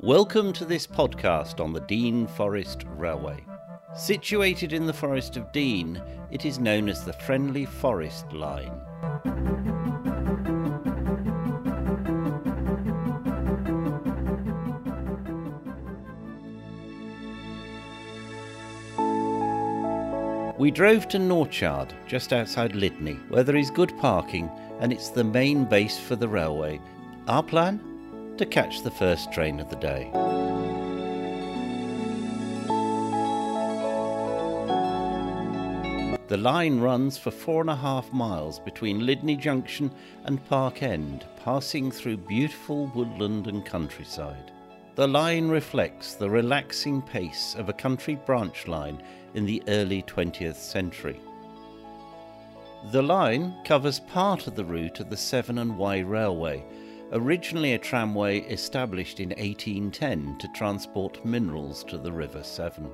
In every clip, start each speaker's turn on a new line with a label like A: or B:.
A: Welcome to this podcast on the Dean Forest Railway. Situated in the Forest of Dean, it is known as the Friendly Forest Line. We drove to Norchard, just outside Lydney, where there is good parking and it's the main base for the railway. Our plan? To catch the first train of the day. The line runs for four and a half miles between Lydney Junction and Park End, passing through beautiful woodland and countryside. The line reflects the relaxing pace of a country branch line in the early 20th century. The line covers part of the route of the Severn and Wye Railway, originally a tramway established in 1810 to transport minerals to the River Severn.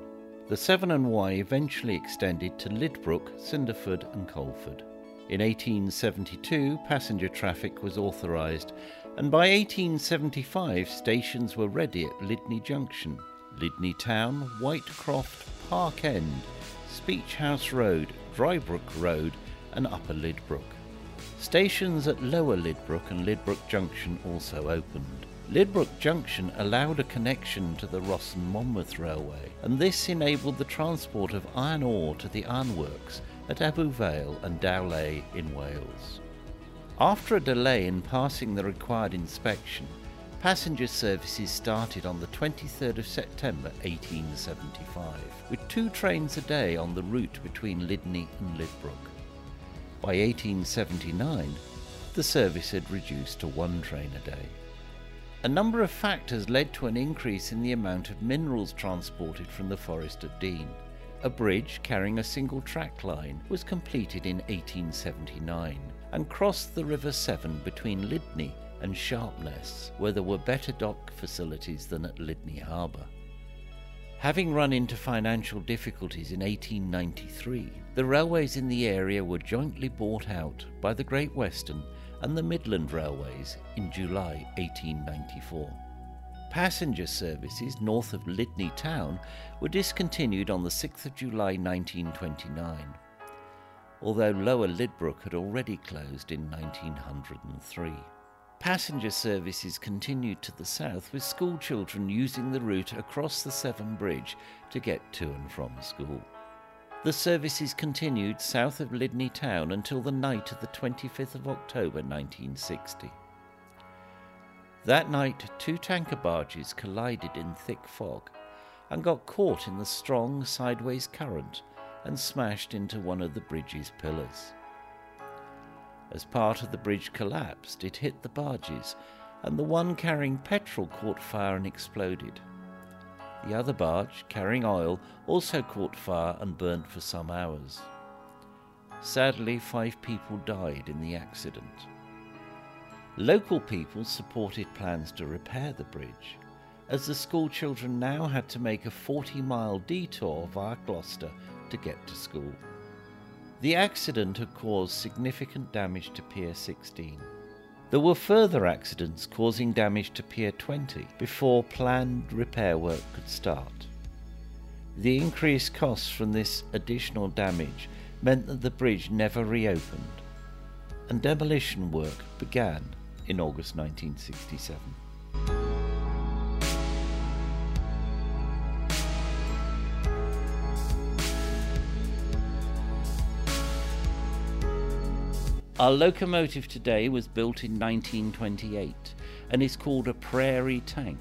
A: The Severn and Wye eventually extended to Lydbrook, Cinderford, and Coleford. In 1872, passenger traffic was authorised, and by 1875, stations were ready at Lydney Junction, Lydney Town, Whitecroft, Park End, Speech House Road, Drybrook Road, and Upper Lydbrook. Stations at Lower Lydbrook and Lydbrook Junction also opened. Lydbrook Junction allowed a connection to the Ross and Monmouth Railway, and this enabled the transport of iron ore to the ironworks at Ebbw Vale and Dowlais in Wales. After a delay in passing the required inspection, passenger services started on the 23rd of September 1875, with two trains a day on the route between Lydney and Lydbrook. By 1879, the service had reduced to one train a day. A number of factors led to an increase in the amount of minerals transported from the Forest of Dean. A bridge carrying a single track line was completed in 1879 and crossed the River Severn between Lydney and Sharpness, where there were better dock facilities than at Lydney Harbour. Having run into financial difficulties in 1893, the railways in the area were jointly bought out by the Great Western and the Midland Railways in July 1894. Passenger services north of Lydney town were discontinued on the 6th of July 1929, although Lower Lydbrook had already closed in 1903. Passenger services continued to the south, with school children using the route across the Severn Bridge to get to and from school. The services continued south of Lydney town until the night of the 25th of October 1960. That night, two tanker barges collided in thick fog and got caught in the strong sideways current and smashed into one of the bridge's pillars. As part of the bridge collapsed, it hit the barges, and the one carrying petrol caught fire and exploded. The other barge, carrying oil, also caught fire and burnt for some hours. Sadly, five people died in the accident. Local people supported plans to repair the bridge, as the school children now had to make a 40 mile detour via Gloucester to get to school. The accident had caused significant damage to Pier 16. There were further accidents causing damage to Pier 20 before planned repair work could start. The increased costs from this additional damage meant that the bridge never reopened, and demolition work began in August 1967. Our locomotive today was built in 1928 and is called a prairie tank.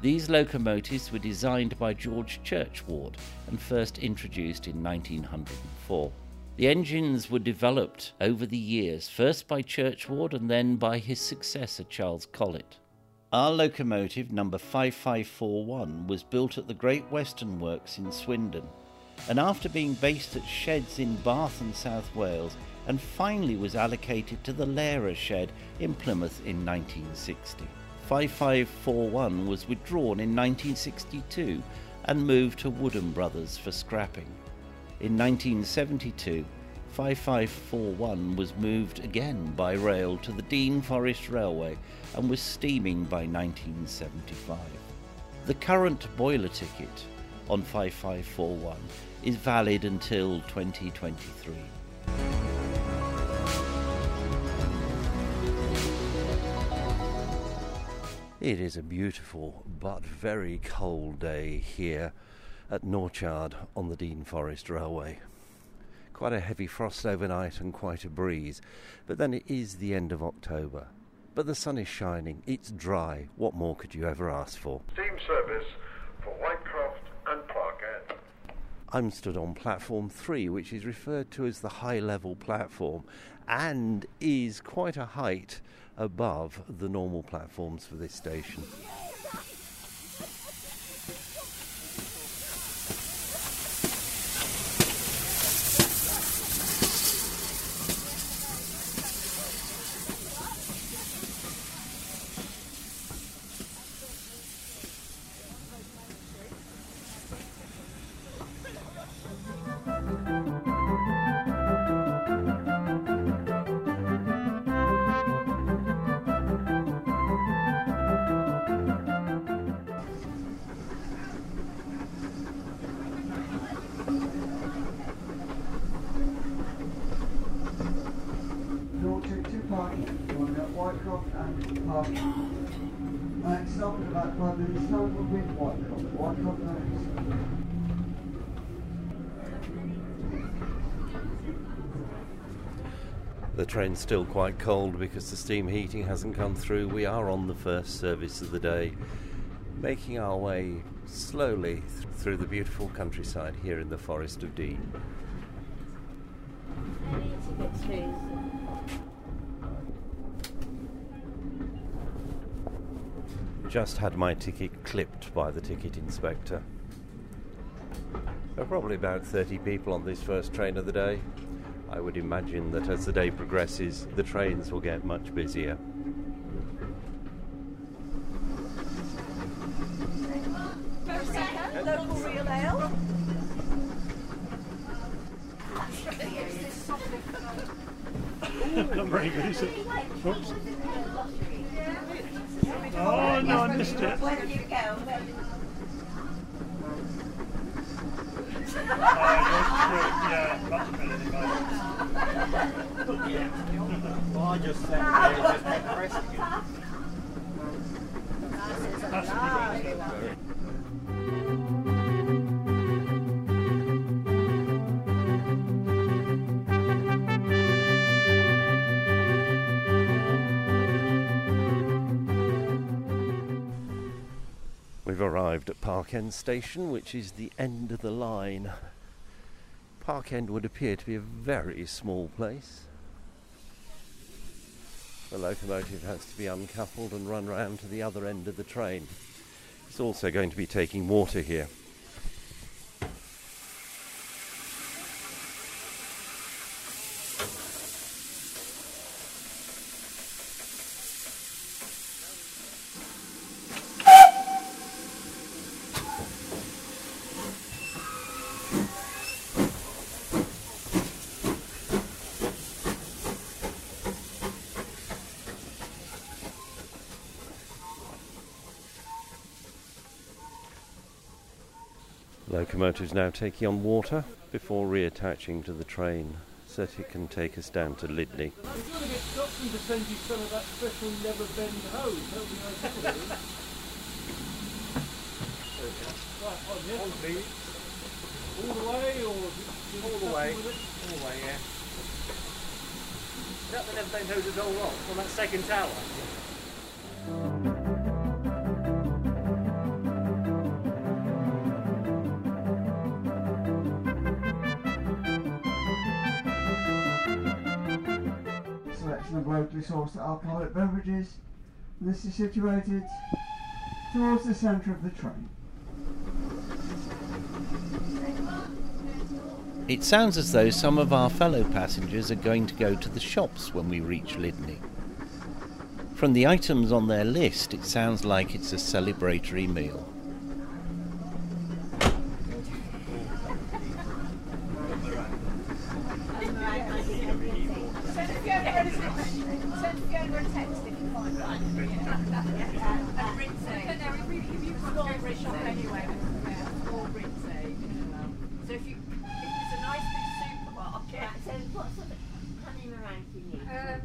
A: These locomotives were designed by George Churchward and first introduced in 1904. The engines were developed over the years, first by Churchward and then by his successor Charles Collett. Our locomotive number 5541 was built at the Great Western Works in Swindon, and after being based at sheds in Bath and South Wales, and finally was allocated to the Laira shed in Plymouth in 1960. 5541 was withdrawn in 1962 and moved to Woodham Brothers for scrapping. In 1972, 5541 was moved again by rail to the Dean Forest Railway and was steaming by 1975. The current boiler ticket on 5541 is valid until 2023. It is a beautiful but very cold day here at Norchard on the Dean Forest Railway. Quite a heavy frost overnight and quite a breeze, but then it is the end of October. But the sun is shining, it's dry. What more could you ever ask for?
B: Steam service for Whitecroft and Park End.
A: I'm stood on platform three, which is referred to as the high level platform and is quite a height above the normal platforms for this station.
C: About next.
A: The train's still quite cold because the steam heating hasn't come through. We are on the first service of the day, making our way slowly th- through the beautiful countryside here in the Forest of Dean. Just had my ticket clipped by the ticket inspector. There are probably about 30 people on this first train of the day. I would imagine that as the day progresses, the trains will get much busier.
D: Local real ale.
E: Not very good, is it? Oops. Oh, no, I missed it.
D: Where did you go?
E: Yeah, much better than mine.
F: Well, I just and just kept pressing it.
A: Arrived at Park End Station, which is the end of the line. Park End would appear to be a very small place. The locomotive has to be uncoupled and run round to the other end of the train. It's also going to be taking water here. Locomotive's now taking on water before reattaching to the train so that it can take us down to Lydney.
E: I'm going to get Scotland to send you some of that special never bend hose. That'll be nice. Right, on, yeah.
F: On the
E: All the way, or is
F: all the way, all the way, yeah. Is that the never bend hoses all wrong on that second tower?
C: Selection of locally alcoholic beverages. This is situated towards the centre of the train.
A: It sounds as though some of our fellow passengers are going to go to the shops when we reach Lydney. From the items on their list, it sounds like it's a celebratory meal.
D: Fiona a text if you find one. And Rinty. No, we really, if you can't go for a shop anyway, yeah, or Rinty. So if you, if it's a nice big supermarket.
G: Right, so what sort of honey meringue do you need?
D: Um,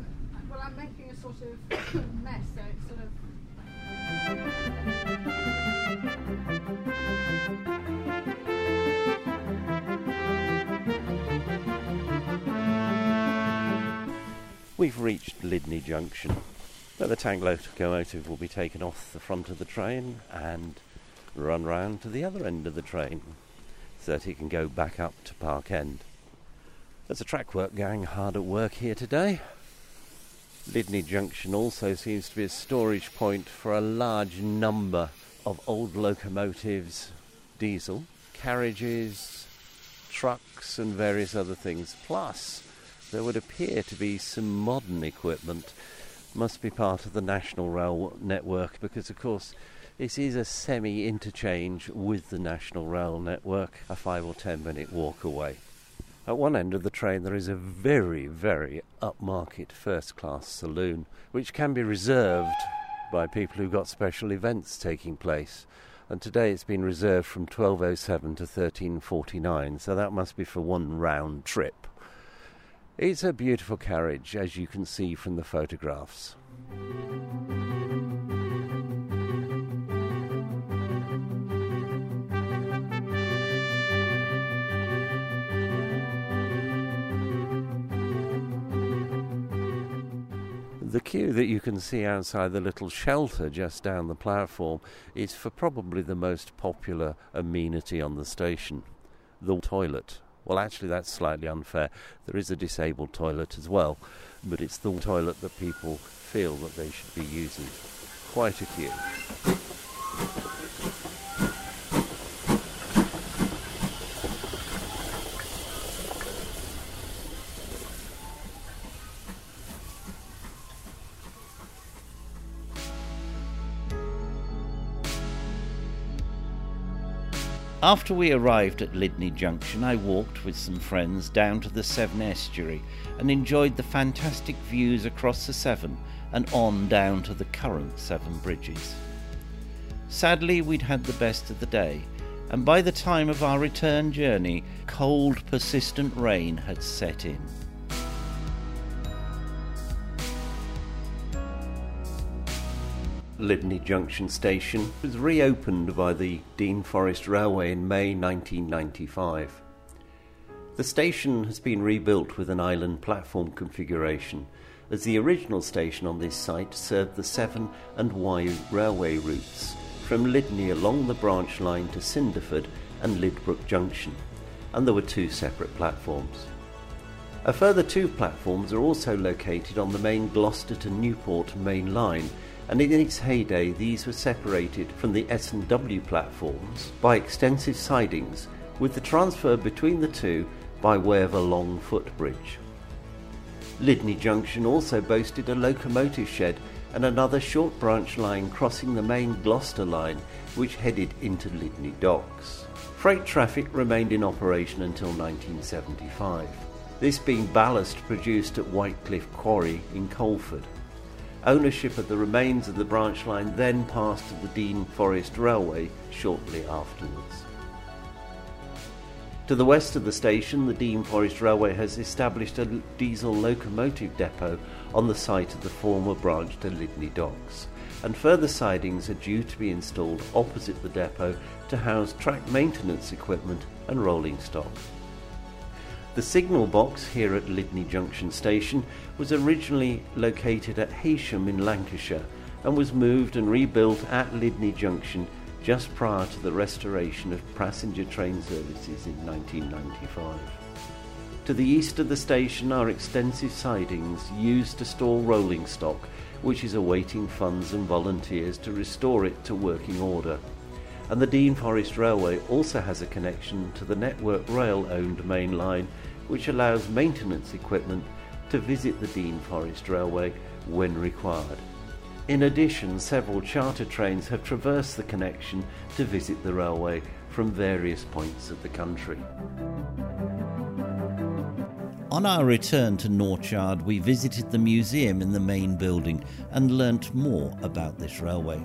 D: well, I'm making a
A: We've reached Lydney Junction, where the tank locomotive will be taken off the front of the train and run round to the other end of the train so that it can go back up to Park End. There's a track work gang hard at work here today. Lydney Junction also seems to be a storage point for a large number of old locomotives, diesel, carriages, trucks, and various other things. Plus, there would appear to be some modern equipment. Must be part of the National Rail network because, of course, this is a semi interchange with the National Rail network, a five or ten minute walk away. At one end of the train, there is a very, very upmarket first class saloon, which can be reserved by people who've got special events taking place. And today it's been reserved from 1207 to 1349, so that must be for one round trip. It's a beautiful carriage, as you can see from the photographs. The queue that you can see outside the little shelter just down the platform is for probably the most popular amenity on the station the toilet. Well, actually, that's slightly unfair. There is a disabled toilet as well, but it's the toilet that people feel that they should be using. Quite a queue. After we arrived at Lydney Junction, I walked with some friends down to the Severn estuary and enjoyed the fantastic views across the Severn and on down to the current Severn bridges. Sadly, we'd had the best of the day, and by the time of our return journey, cold, persistent rain had set in. Lydney Junction Station was reopened by the Dean Forest Railway in May 1995. The station has been rebuilt with an island platform configuration, as the original station on this site served the Severn and Wye railway routes from Lydney along the branch line to Cinderford and Lydbrook Junction, and there were two separate platforms. A further two platforms are also located on the main Gloucester to Newport main line and in its heyday these were separated from the S&W platforms by extensive sidings with the transfer between the two by way of a long footbridge. Lydney Junction also boasted a locomotive shed and another short branch line crossing the main Gloucester line which headed into Lydney docks. Freight traffic remained in operation until 1975, this being ballast produced at Whitecliff Quarry in Coleford. Ownership of the remains of the branch line then passed to the Dean Forest Railway shortly afterwards. To the west of the station, the Dean Forest Railway has established a diesel locomotive depot on the site of the former branch to Lydney Docks, and further sidings are due to be installed opposite the depot to house track maintenance equipment and rolling stock. The signal box here at Lydney Junction Station was originally located at Heysham in Lancashire and was moved and rebuilt at Lydney Junction just prior to the restoration of passenger train services in 1995. To the east of the station are extensive sidings used to store rolling stock, which is awaiting funds and volunteers to restore it to working order. And the Dean Forest Railway also has a connection to the Network Rail owned main line, which allows maintenance equipment to visit the Dean Forest Railway when required. In addition, several charter trains have traversed the connection to visit the railway from various points of the country. On our return to Norchard, we visited the museum in the main building and learnt more about this railway.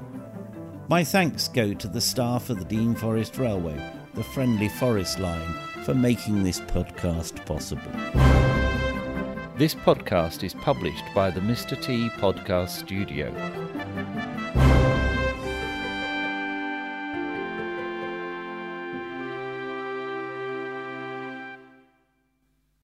A: My thanks go to the staff of the Dean Forest Railway, the Friendly Forest Line, for making this podcast possible. This podcast is published by the Mr. T Podcast Studio.